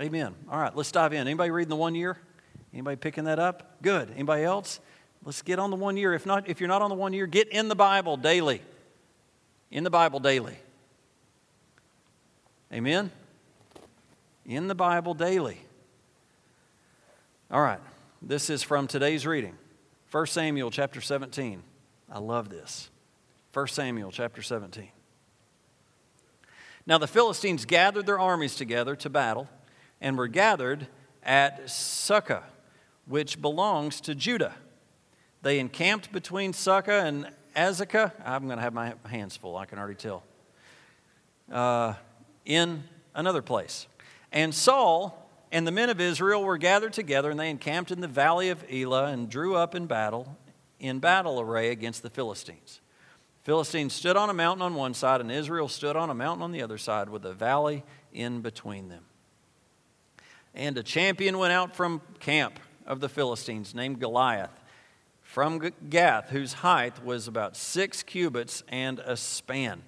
Amen. All right, let's dive in. Anybody reading the one year? Anybody picking that up? Good. Anybody else? Let's get on the one year. If not, if you're not on the one year, get in the Bible daily. In the Bible daily. Amen. In the Bible daily. All right. This is from today's reading. 1 Samuel chapter 17. I love this. 1 Samuel chapter 17. Now the Philistines gathered their armies together to battle and were gathered at Succah, which belongs to Judah. They encamped between Succah and Azekah. I'm going to have my hands full, I can already tell. Uh, in another place. And Saul and the men of Israel were gathered together, and they encamped in the valley of Elah and drew up in battle, in battle array against the Philistines. Philistines stood on a mountain on one side, and Israel stood on a mountain on the other side, with a valley in between them. And a champion went out from camp of the Philistines named Goliath from Gath, whose height was about six cubits and a span.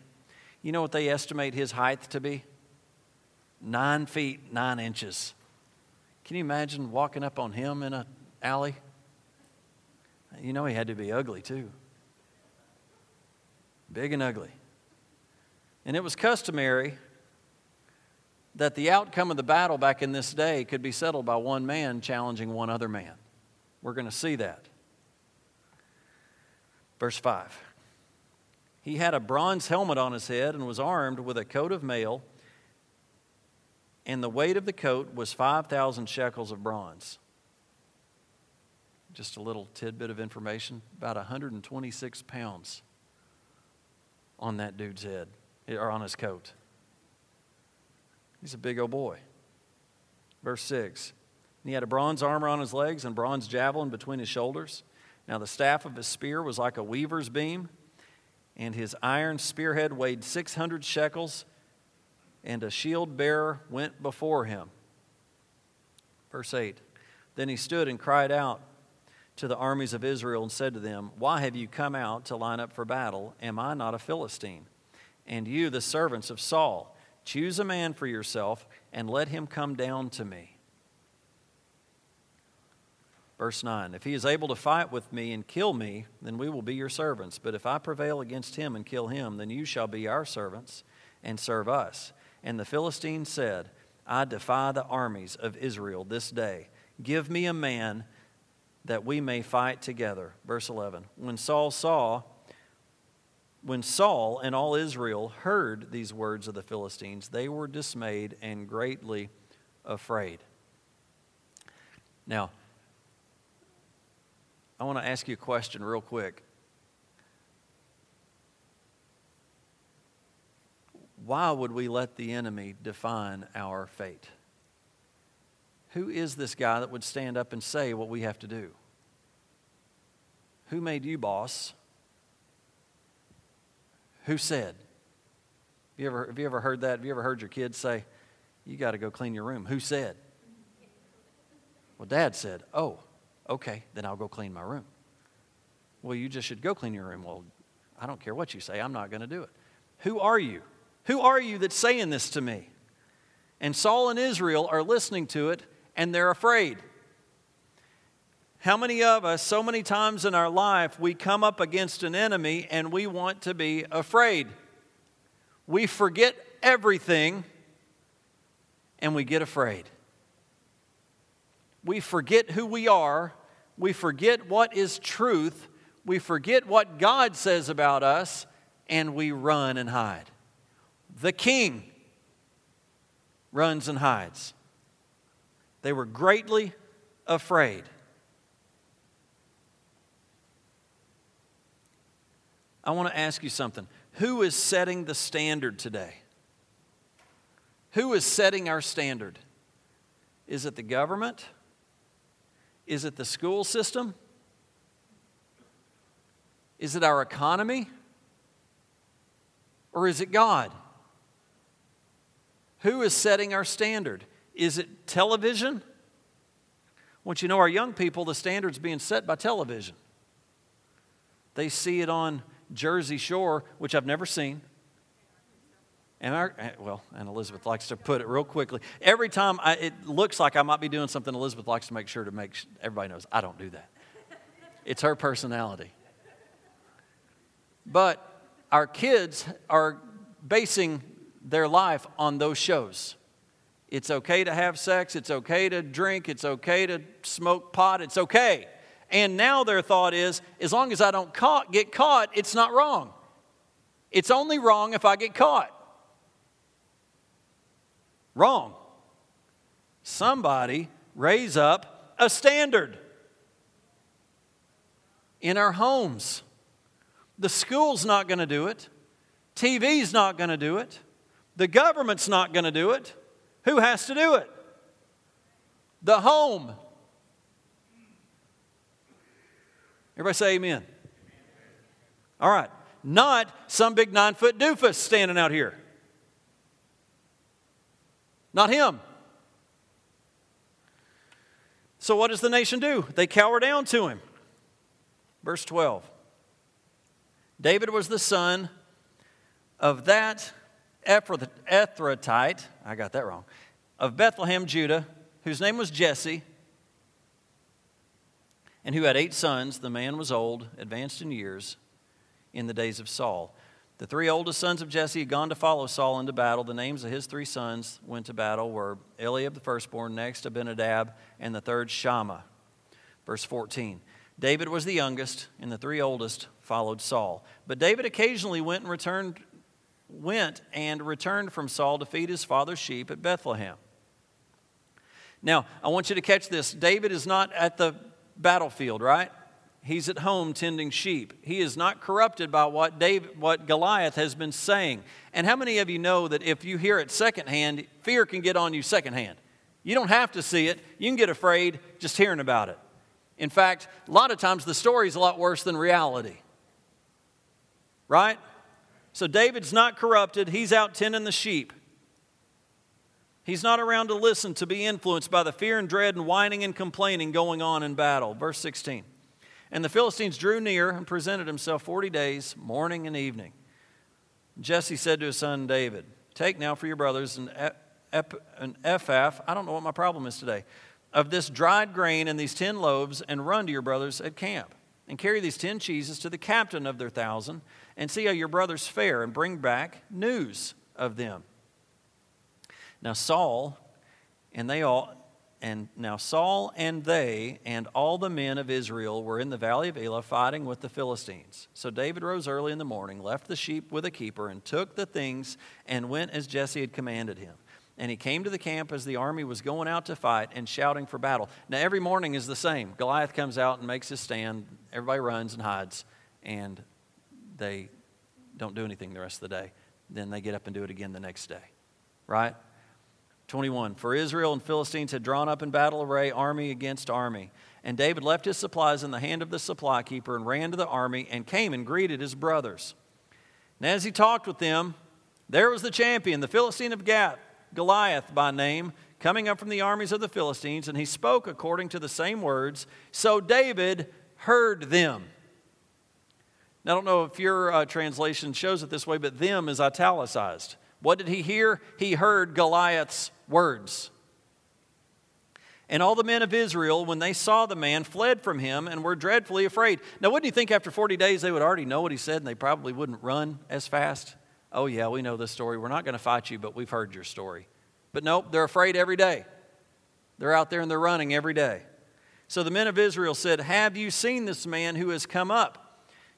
You know what they estimate his height to be? Nine feet, nine inches. Can you imagine walking up on him in an alley? You know he had to be ugly too big and ugly. And it was customary that the outcome of the battle back in this day could be settled by one man challenging one other man. We're going to see that. Verse 5. He had a bronze helmet on his head and was armed with a coat of mail, and the weight of the coat was 5,000 shekels of bronze. Just a little tidbit of information about 126 pounds on that dude's head or on his coat. He's a big old boy. Verse 6 He had a bronze armor on his legs and bronze javelin between his shoulders. Now the staff of his spear was like a weaver's beam, and his iron spearhead weighed 600 shekels, and a shield bearer went before him. Verse 8 Then he stood and cried out to the armies of Israel and said to them, Why have you come out to line up for battle? Am I not a Philistine? And you, the servants of Saul, choose a man for yourself and let him come down to me. Verse 9 If he is able to fight with me and kill me, then we will be your servants. But if I prevail against him and kill him, then you shall be our servants and serve us. And the Philistine said, I defy the armies of Israel this day. Give me a man that we may fight together. Verse 11. When Saul saw, when Saul and all Israel heard these words of the Philistines, they were dismayed and greatly afraid. Now, I want to ask you a question real quick. Why would we let the enemy define our fate? Who is this guy that would stand up and say what we have to do? Who made you boss? Who said? Have you ever, have you ever heard that? Have you ever heard your kids say, You got to go clean your room? Who said? Well, dad said, Oh, okay, then I'll go clean my room. Well, you just should go clean your room. Well, I don't care what you say, I'm not going to do it. Who are you? Who are you that's saying this to me? And Saul and Israel are listening to it and they're afraid. How many of us, so many times in our life, we come up against an enemy and we want to be afraid? We forget everything and we get afraid. We forget who we are. We forget what is truth. We forget what God says about us and we run and hide. The king runs and hides. They were greatly afraid. I want to ask you something. Who is setting the standard today? Who is setting our standard? Is it the government? Is it the school system? Is it our economy? Or is it God? Who is setting our standard? Is it television? Once you know our young people, the standard's being set by television. They see it on Jersey Shore, which I've never seen. And our, eh, well, and Elizabeth likes to put it real quickly. Every time I, it looks like I might be doing something, Elizabeth likes to make sure to make everybody knows I don't do that. It's her personality. But our kids are basing their life on those shows. It's okay to have sex, it's okay to drink, it's okay to smoke pot, it's okay. And now their thought is as long as I don't caught, get caught, it's not wrong. It's only wrong if I get caught. Wrong. Somebody raise up a standard in our homes. The school's not going to do it. TV's not going to do it. The government's not going to do it. Who has to do it? The home. Everybody say amen. All right. Not some big nine foot doofus standing out here. Not him. So, what does the nation do? They cower down to him. Verse 12 David was the son of that Ephrathite, I got that wrong, of Bethlehem, Judah, whose name was Jesse, and who had eight sons. The man was old, advanced in years, in the days of Saul. The three oldest sons of Jesse had gone to follow Saul into battle. The names of his three sons went to battle were Eliab the firstborn, next Abinadab, and the third Shammah. Verse 14. David was the youngest, and the three oldest followed Saul. But David occasionally went and returned went and returned from Saul to feed his father's sheep at Bethlehem. Now, I want you to catch this. David is not at the battlefield, right? He's at home tending sheep. He is not corrupted by what, David, what Goliath has been saying. And how many of you know that if you hear it secondhand, fear can get on you secondhand? You don't have to see it, you can get afraid just hearing about it. In fact, a lot of times the story is a lot worse than reality. Right? So David's not corrupted, he's out tending the sheep. He's not around to listen, to be influenced by the fear and dread and whining and complaining going on in battle. Verse 16. And the Philistines drew near and presented himself 40 days, morning and evening. Jesse said to his son David, Take now for your brothers an, an ephah, I don't know what my problem is today, of this dried grain and these ten loaves, and run to your brothers at camp. And carry these ten cheeses to the captain of their thousand, and see how your brothers fare, and bring back news of them. Now Saul and they all and now Saul and they and all the men of Israel were in the valley of Elah fighting with the Philistines. So David rose early in the morning, left the sheep with a keeper, and took the things and went as Jesse had commanded him. And he came to the camp as the army was going out to fight and shouting for battle. Now, every morning is the same. Goliath comes out and makes his stand. Everybody runs and hides, and they don't do anything the rest of the day. Then they get up and do it again the next day. Right? 21. For Israel and Philistines had drawn up in battle array, army against army. And David left his supplies in the hand of the supply keeper and ran to the army and came and greeted his brothers. And as he talked with them, there was the champion, the Philistine of Gath, Goliath by name, coming up from the armies of the Philistines, and he spoke according to the same words. So David heard them. Now, I don't know if your uh, translation shows it this way, but them is italicized. What did he hear? He heard Goliath's words. And all the men of Israel, when they saw the man, fled from him and were dreadfully afraid. Now, wouldn't you think after 40 days they would already know what he said and they probably wouldn't run as fast? Oh, yeah, we know this story. We're not going to fight you, but we've heard your story. But nope, they're afraid every day. They're out there and they're running every day. So the men of Israel said, Have you seen this man who has come up?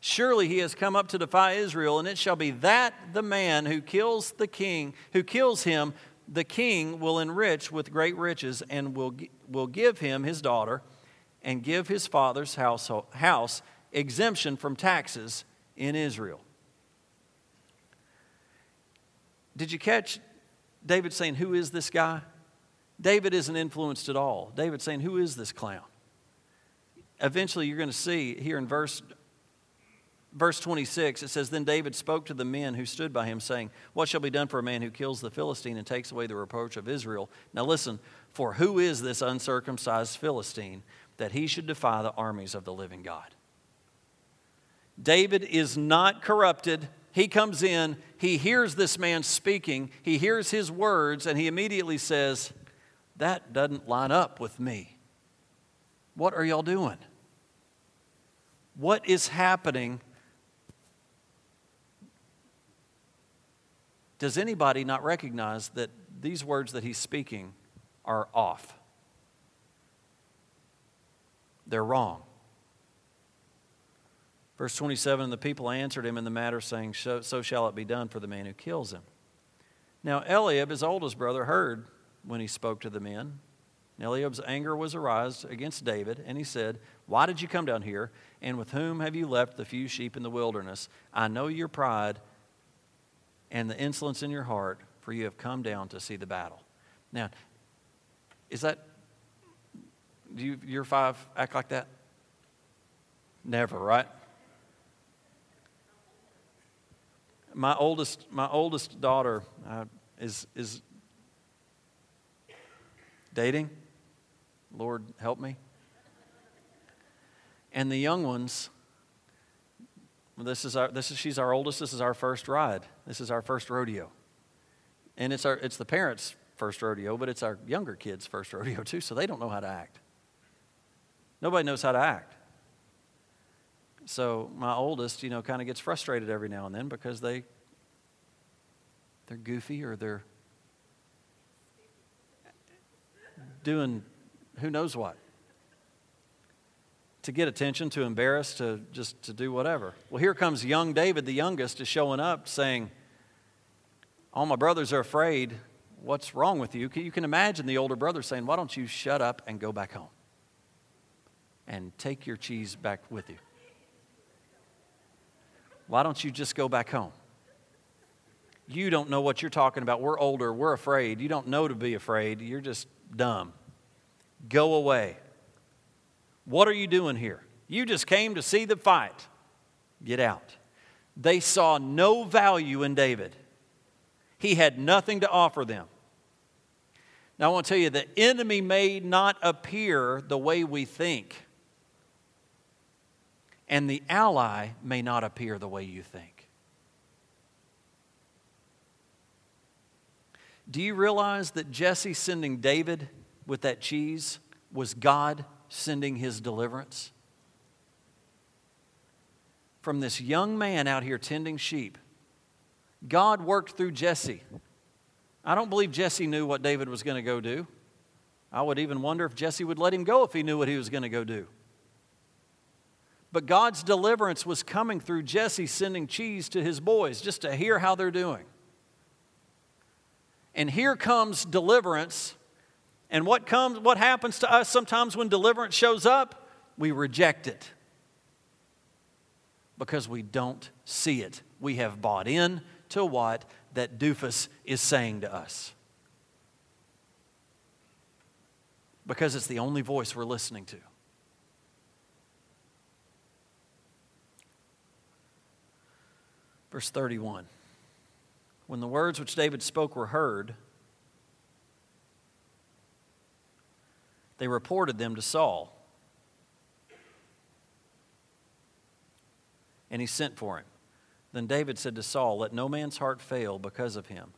Surely he has come up to defy Israel, and it shall be that the man who kills the king, who kills him, the king will enrich with great riches and will, will give him his daughter and give his father's house, house exemption from taxes in Israel. Did you catch David saying, Who is this guy? David isn't influenced at all. David saying, Who is this clown? Eventually, you're going to see here in verse verse 26, it says, Then David spoke to the men who stood by him, saying, What shall be done for a man who kills the Philistine and takes away the reproach of Israel? Now listen, for who is this uncircumcised Philistine that he should defy the armies of the living God? David is not corrupted he comes in, he hears this man speaking, he hears his words, and he immediately says, That doesn't line up with me. What are y'all doing? What is happening? Does anybody not recognize that these words that he's speaking are off? They're wrong. Verse 27 And the people answered him in the matter, saying, So, so shall it be done for the man who kills him. Now, Eliab, his oldest brother, heard when he spoke to the men. And Eliab's anger was aroused against David, and he said, Why did you come down here? And with whom have you left the few sheep in the wilderness? I know your pride and the insolence in your heart, for you have come down to see the battle. Now, is that, do you, your five act like that? Never, right? My oldest, my oldest daughter uh, is, is dating. Lord, help me. And the young ones, this is our, this is, she's our oldest. This is our first ride. This is our first rodeo. And it's, our, it's the parents' first rodeo, but it's our younger kids' first rodeo too, so they don't know how to act. Nobody knows how to act. So my oldest, you know, kind of gets frustrated every now and then because they they're goofy or they're doing who knows what to get attention to embarrass to just to do whatever well here comes young david the youngest is showing up saying all my brothers are afraid what's wrong with you you can imagine the older brother saying why don't you shut up and go back home and take your cheese back with you why don't you just go back home? You don't know what you're talking about. We're older. We're afraid. You don't know to be afraid. You're just dumb. Go away. What are you doing here? You just came to see the fight. Get out. They saw no value in David, he had nothing to offer them. Now, I want to tell you the enemy may not appear the way we think and the ally may not appear the way you think. Do you realize that Jesse sending David with that cheese was God sending his deliverance? From this young man out here tending sheep, God worked through Jesse. I don't believe Jesse knew what David was going to go do. I would even wonder if Jesse would let him go if he knew what he was going to go do. But God's deliverance was coming through Jesse sending cheese to his boys just to hear how they're doing. And here comes deliverance. And what comes what happens to us sometimes when deliverance shows up? We reject it. Because we don't see it. We have bought in to what that doofus is saying to us. Because it's the only voice we're listening to. Verse 31. When the words which David spoke were heard, they reported them to Saul. And he sent for him. Then David said to Saul, Let no man's heart fail because of him.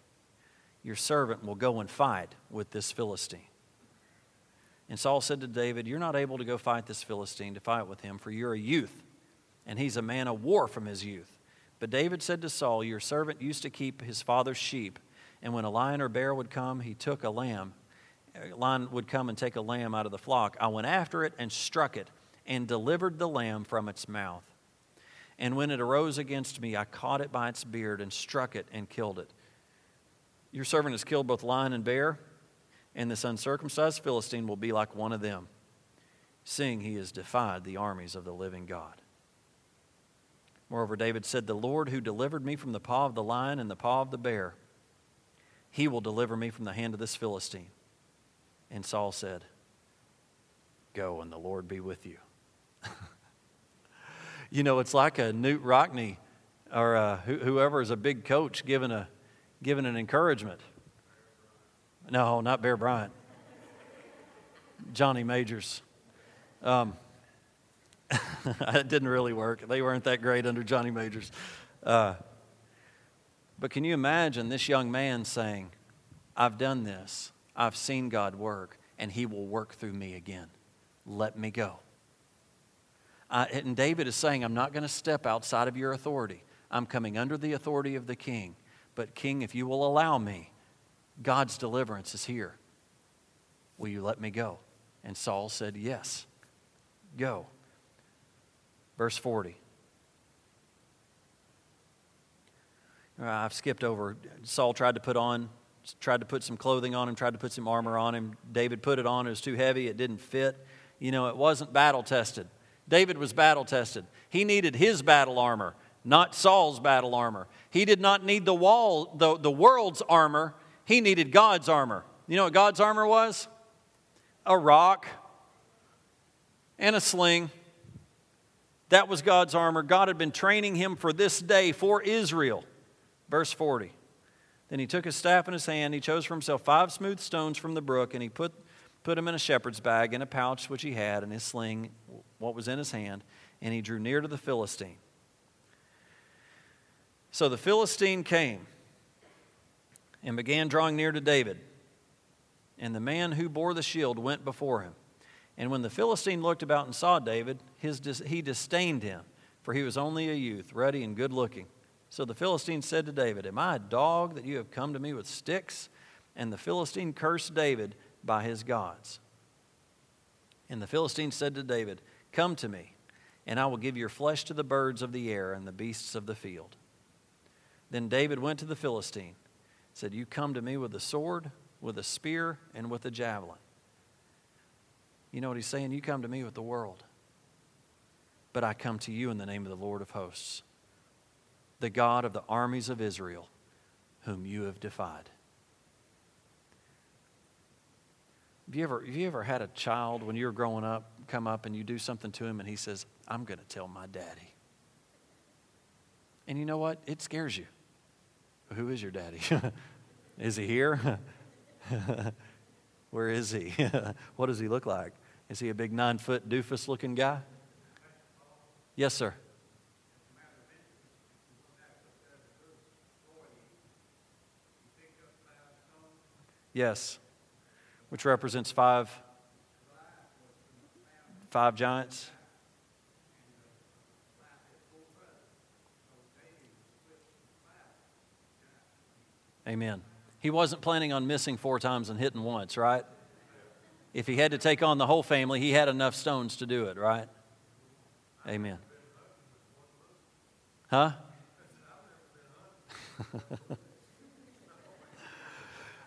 Your servant will go and fight with this Philistine. And Saul said to David, You're not able to go fight this Philistine, to fight with him, for you're a youth, and he's a man of war from his youth. But David said to Saul, Your servant used to keep his father's sheep, and when a lion or bear would come, he took a lamb. Lion would come and take a lamb out of the flock. I went after it and struck it, and delivered the lamb from its mouth. And when it arose against me, I caught it by its beard and struck it and killed it. Your servant has killed both lion and bear, and this uncircumcised Philistine will be like one of them, seeing he has defied the armies of the living God. Moreover, David said, The Lord who delivered me from the paw of the lion and the paw of the bear, he will deliver me from the hand of this Philistine. And Saul said, Go, and the Lord be with you. you know, it's like a Knute Rockne or uh, whoever is a big coach giving, a, giving an encouragement. No, not Bear Bryant. Johnny Majors. Um, it didn't really work. They weren't that great under Johnny Majors. Uh, But can you imagine this young man saying, I've done this, I've seen God work, and He will work through me again. Let me go. Uh, and David is saying, I'm not going to step outside of your authority. I'm coming under the authority of the king. But, King, if you will allow me, God's deliverance is here. Will you let me go? And Saul said, Yes, go. Verse 40. Uh, I've skipped over. Saul tried to put on, tried to put some clothing on him, tried to put some armor on him. David put it on. It was too heavy. It didn't fit. You know, it wasn't battle tested. David was battle tested. He needed his battle armor, not Saul's battle armor. He did not need the wall, the, the world's armor. He needed God's armor. You know what God's armor was? A rock and a sling. That was God's armor. God had been training him for this day for Israel. Verse 40. Then he took his staff in his hand. He chose for himself five smooth stones from the brook, and he put, put them in a shepherd's bag, in a pouch which he had, and his sling, what was in his hand. And he drew near to the Philistine. So the Philistine came and began drawing near to David. And the man who bore the shield went before him. And when the Philistine looked about and saw David, his, he disdained him, for he was only a youth, ruddy and good looking. So the Philistine said to David, Am I a dog that you have come to me with sticks? And the Philistine cursed David by his gods. And the Philistine said to David, Come to me, and I will give your flesh to the birds of the air and the beasts of the field. Then David went to the Philistine, said, You come to me with a sword, with a spear, and with a javelin. You know what he's saying? You come to me with the world, but I come to you in the name of the Lord of hosts the God of the armies of Israel, whom you have defied. Have you, ever, have you ever had a child when you were growing up come up and you do something to him and he says, I'm going to tell my daddy? And you know what? It scares you. Who is your daddy? is he here? Where is he? what does he look like? Is he a big nine foot doofus looking guy? Yes, sir. Yes, which represents five, five giants. Amen. He wasn't planning on missing four times and hitting once, right? If he had to take on the whole family, he had enough stones to do it, right? Amen. Huh?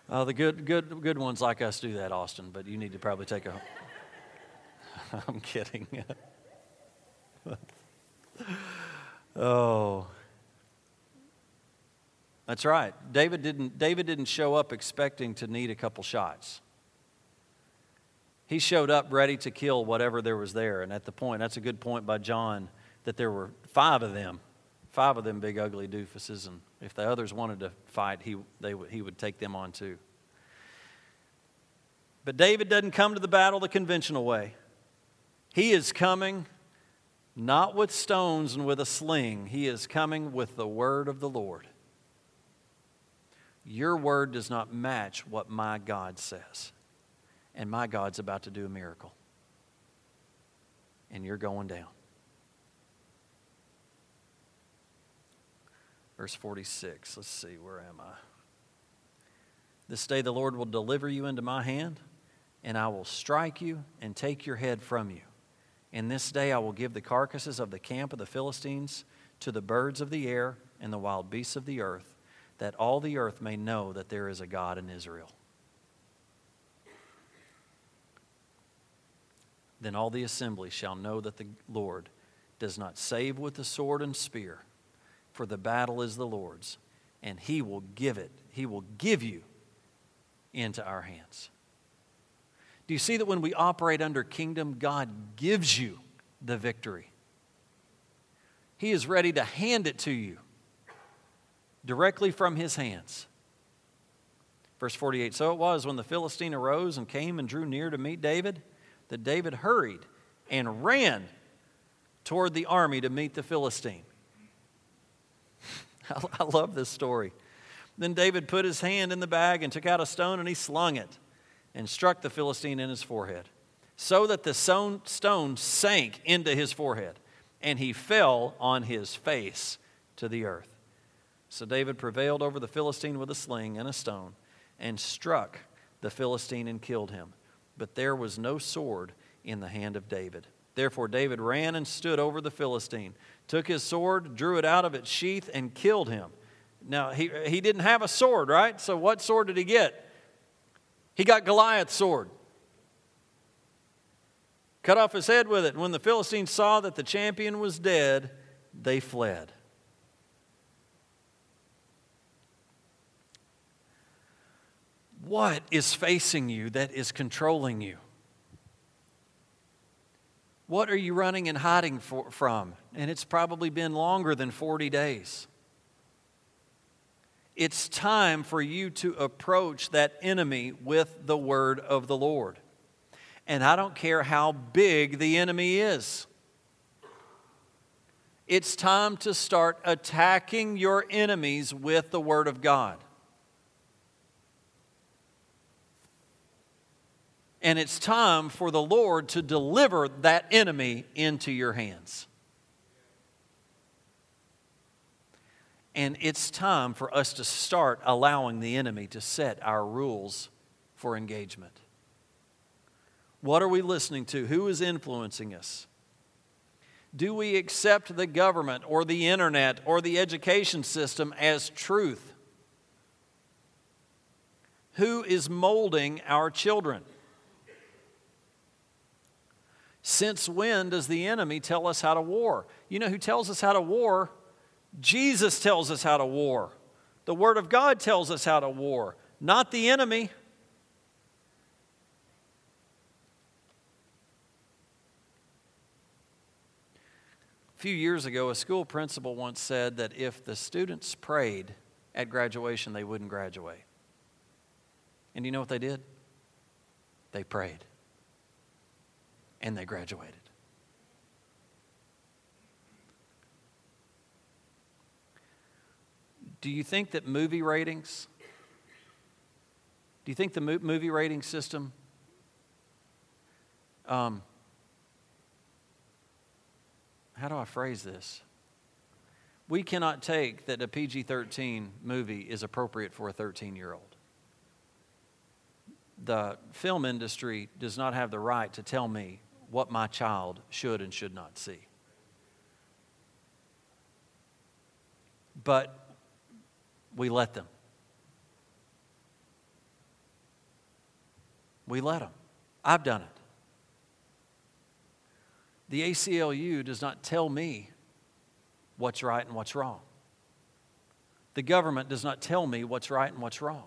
Uh, the good, good, good ones like us do that, Austin, but you need to probably take a. I'm kidding. oh. That's right. David didn't, David didn't show up expecting to need a couple shots. He showed up ready to kill whatever there was there. And at the point, that's a good point by John, that there were five of them, five of them big ugly doofuses, and if the others wanted to fight, he, they, he would take them on too. But David doesn't come to the battle the conventional way. He is coming not with stones and with a sling, he is coming with the word of the Lord. Your word does not match what my God says. And my God's about to do a miracle. And you're going down. Verse 46. Let's see, where am I? This day the Lord will deliver you into my hand, and I will strike you and take your head from you. And this day I will give the carcasses of the camp of the Philistines to the birds of the air and the wild beasts of the earth, that all the earth may know that there is a God in Israel. Then all the assembly shall know that the Lord does not save with the sword and spear for the battle is the Lord's, and He will give it, He will give you into our hands. Do you see that when we operate under kingdom, God gives you the victory? He is ready to hand it to you directly from His hands. Verse 48 So it was when the Philistine arose and came and drew near to meet David that David hurried and ran toward the army to meet the Philistine. I love this story. Then David put his hand in the bag and took out a stone and he slung it and struck the Philistine in his forehead, so that the stone sank into his forehead, and he fell on his face to the earth. So David prevailed over the Philistine with a sling and a stone and struck the Philistine and killed him. But there was no sword in the hand of David. Therefore, David ran and stood over the Philistine, took his sword, drew it out of its sheath, and killed him. Now, he, he didn't have a sword, right? So, what sword did he get? He got Goliath's sword. Cut off his head with it. And when the Philistines saw that the champion was dead, they fled. What is facing you that is controlling you? What are you running and hiding for, from? And it's probably been longer than 40 days. It's time for you to approach that enemy with the word of the Lord. And I don't care how big the enemy is. It's time to start attacking your enemies with the Word of God. And it's time for the Lord to deliver that enemy into your hands. And it's time for us to start allowing the enemy to set our rules for engagement. What are we listening to? Who is influencing us? Do we accept the government or the internet or the education system as truth? Who is molding our children? Since when does the enemy tell us how to war? You know who tells us how to war? Jesus tells us how to war. The Word of God tells us how to war, not the enemy. A few years ago, a school principal once said that if the students prayed at graduation, they wouldn't graduate. And you know what they did? They prayed. And they graduated. Do you think that movie ratings, do you think the movie rating system, um, how do I phrase this? We cannot take that a PG 13 movie is appropriate for a 13 year old. The film industry does not have the right to tell me what my child should and should not see. But we let them. We let them. I've done it. The ACLU does not tell me what's right and what's wrong. The government does not tell me what's right and what's wrong.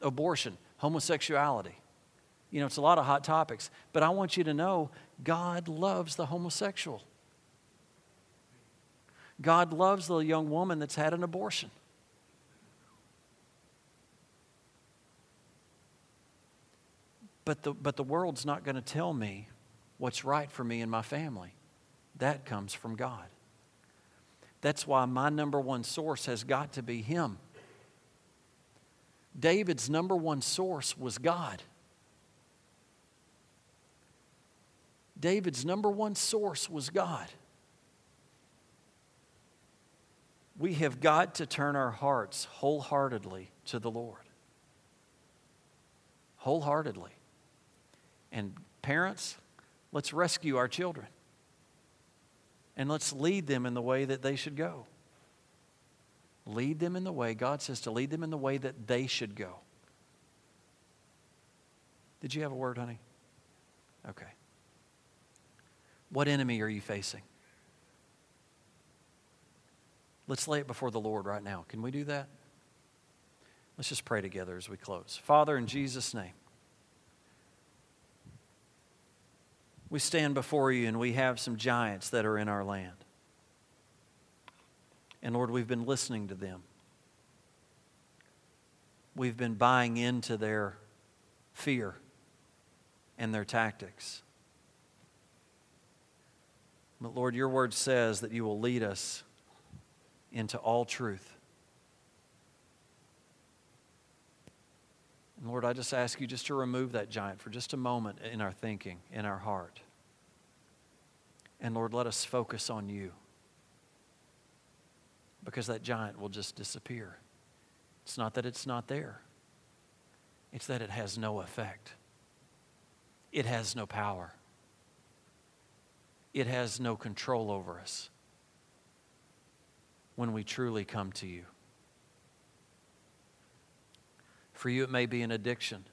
Abortion, homosexuality. You know, it's a lot of hot topics, but I want you to know God loves the homosexual. God loves the young woman that's had an abortion. But the, but the world's not going to tell me what's right for me and my family. That comes from God. That's why my number one source has got to be Him. David's number one source was God. David's number one source was God. We have got to turn our hearts wholeheartedly to the Lord. Wholeheartedly. And parents, let's rescue our children. And let's lead them in the way that they should go. Lead them in the way, God says to lead them in the way that they should go. Did you have a word, honey? Okay. What enemy are you facing? Let's lay it before the Lord right now. Can we do that? Let's just pray together as we close. Father, in Jesus' name. we stand before you and we have some giants that are in our land. And Lord, we've been listening to them. We've been buying into their fear and their tactics. But Lord, your word says that you will lead us into all truth. And Lord, I just ask you just to remove that giant for just a moment in our thinking, in our heart. And Lord, let us focus on you because that giant will just disappear. It's not that it's not there, it's that it has no effect, it has no power, it has no control over us when we truly come to you. For you, it may be an addiction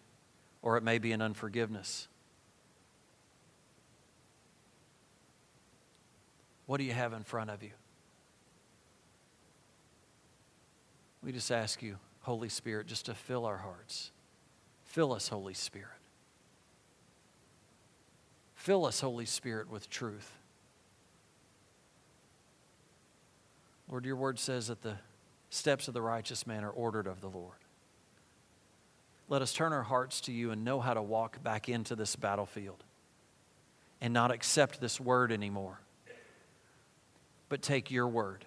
or it may be an unforgiveness. What do you have in front of you? We just ask you, Holy Spirit, just to fill our hearts. Fill us, Holy Spirit. Fill us, Holy Spirit, with truth. Lord, your word says that the steps of the righteous man are ordered of the Lord. Let us turn our hearts to you and know how to walk back into this battlefield and not accept this word anymore, but take your word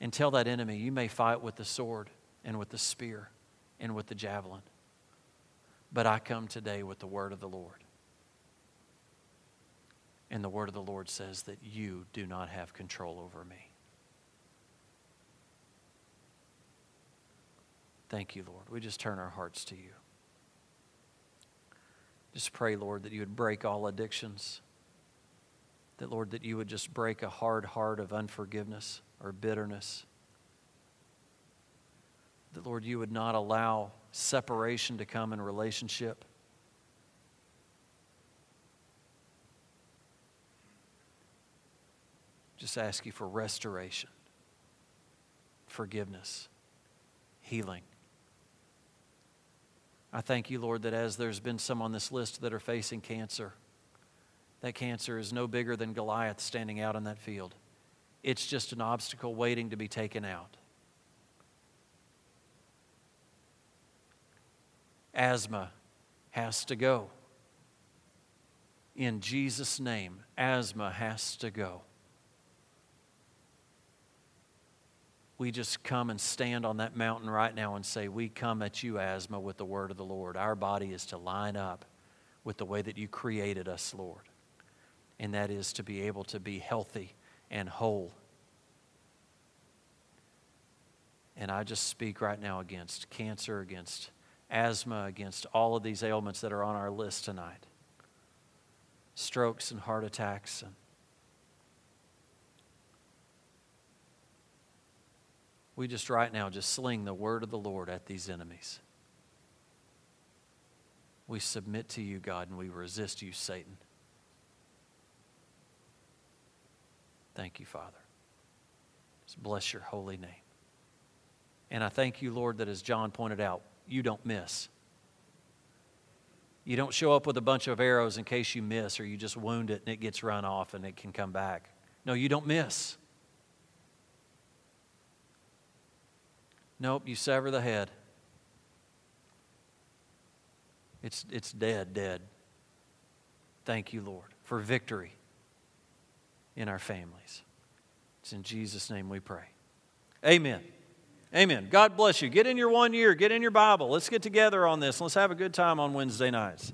and tell that enemy, you may fight with the sword and with the spear and with the javelin, but I come today with the word of the Lord. And the word of the Lord says that you do not have control over me. Thank you, Lord. We just turn our hearts to you. Just pray, Lord, that you would break all addictions. That, Lord, that you would just break a hard heart of unforgiveness or bitterness. That, Lord, you would not allow separation to come in relationship. Just ask you for restoration, forgiveness, healing. I thank you, Lord, that as there's been some on this list that are facing cancer, that cancer is no bigger than Goliath standing out in that field. It's just an obstacle waiting to be taken out. Asthma has to go. In Jesus' name, asthma has to go. We just come and stand on that mountain right now and say, We come at you, asthma, with the word of the Lord. Our body is to line up with the way that you created us, Lord. And that is to be able to be healthy and whole. And I just speak right now against cancer, against asthma, against all of these ailments that are on our list tonight strokes and heart attacks and we just right now just sling the word of the Lord at these enemies. We submit to you, God, and we resist you, Satan. Thank you, Father. Just bless your holy name. And I thank you, Lord, that as John pointed out, you don't miss. You don't show up with a bunch of arrows in case you miss or you just wound it and it gets run off and it can come back. No, you don't miss. Nope, you sever the head. It's, it's dead, dead. Thank you, Lord, for victory in our families. It's in Jesus' name we pray. Amen. Amen. God bless you. Get in your one year, get in your Bible. Let's get together on this. Let's have a good time on Wednesday nights.